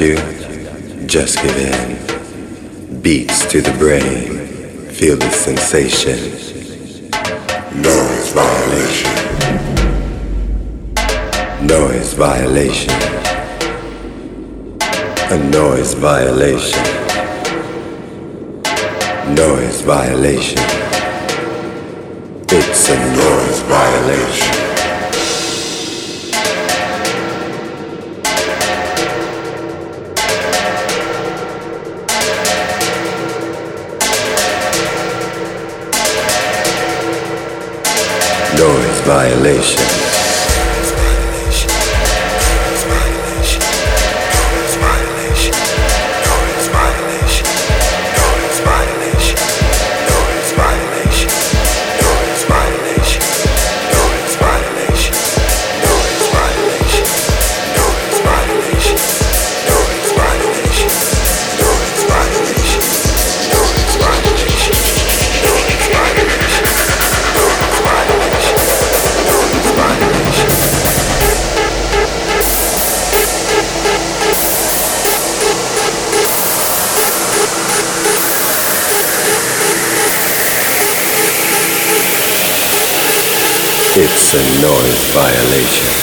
you, just give in. Beats to the brain, feel the sensation. Noise violation. Noise violation. A noise violation. Noise violation. It's a noise violation. Violation. Noise violation.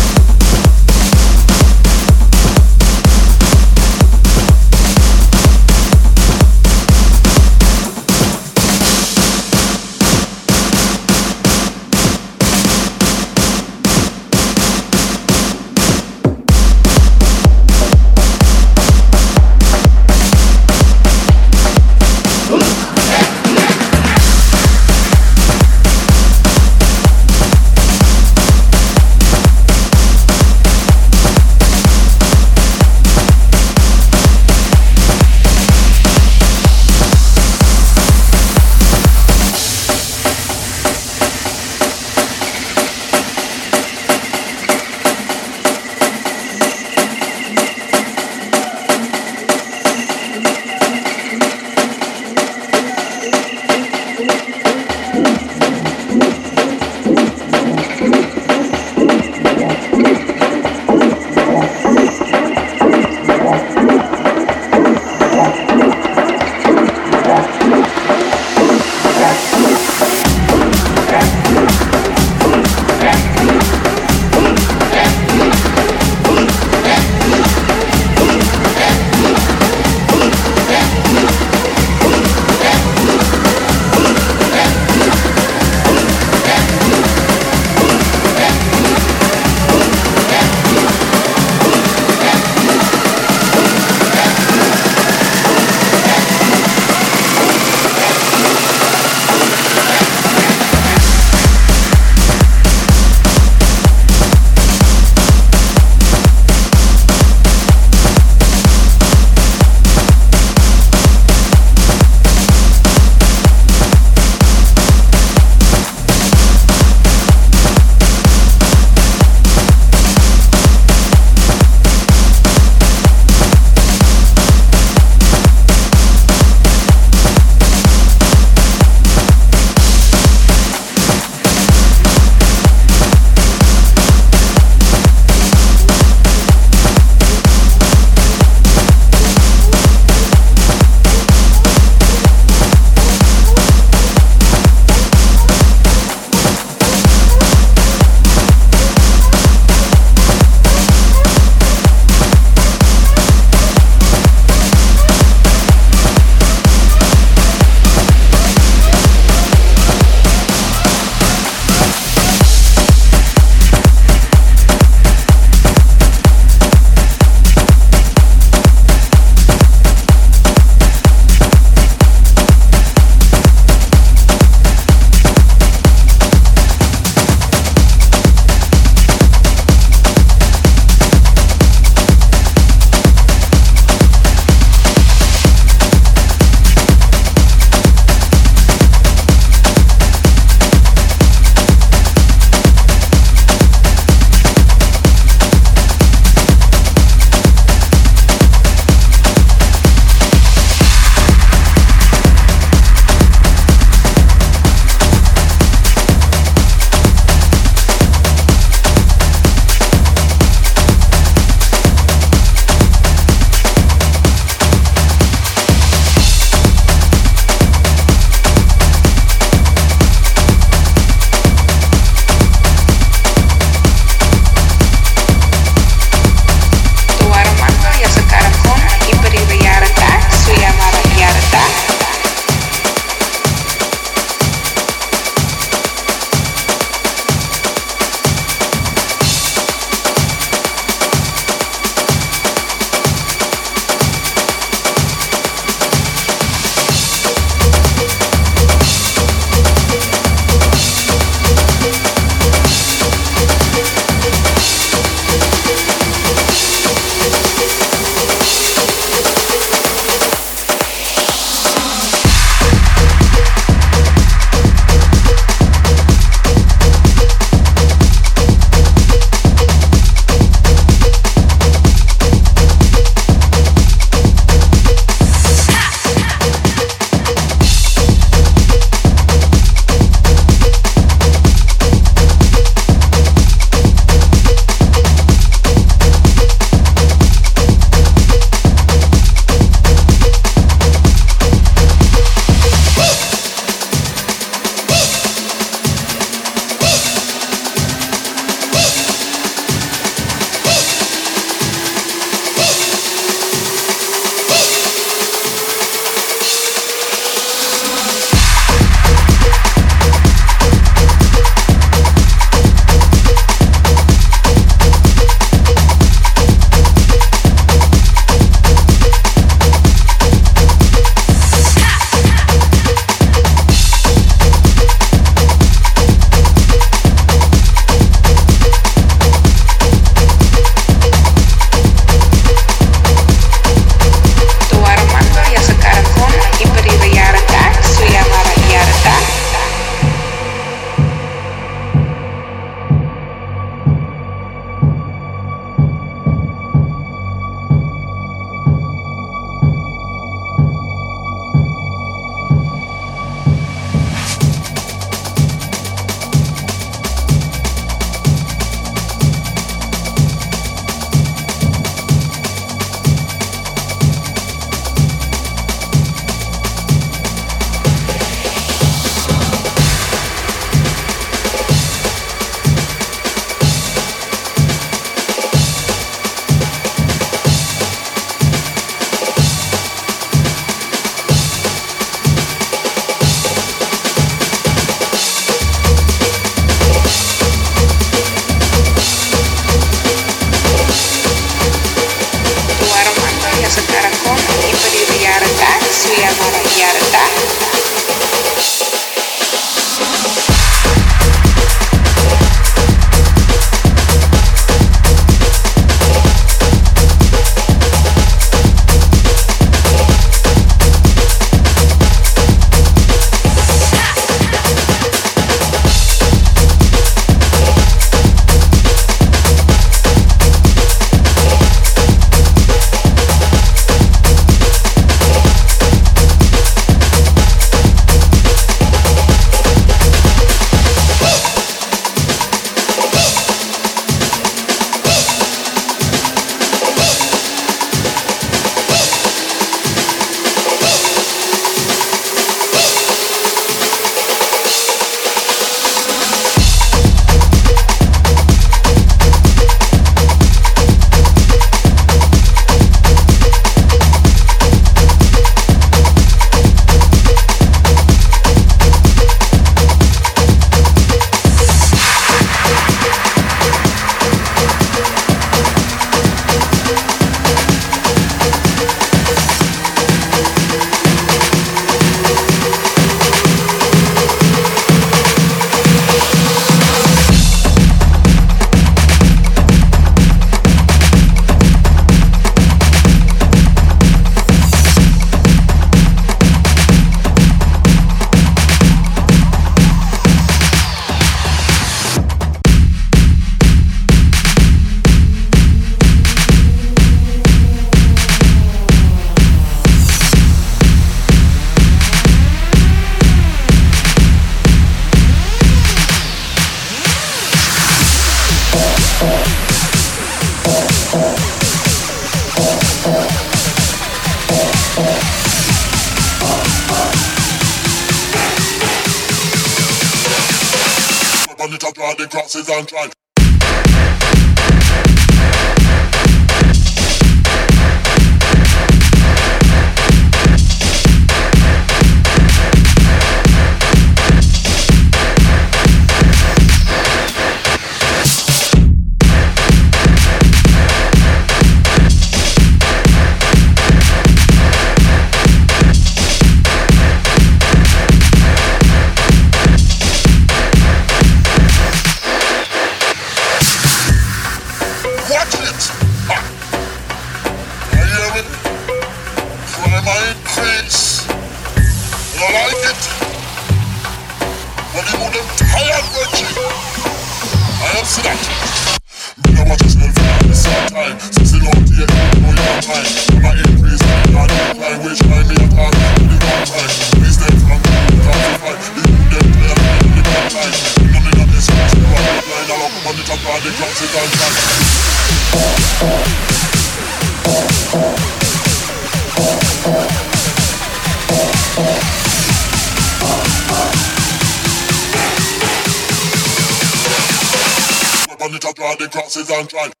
Crosses and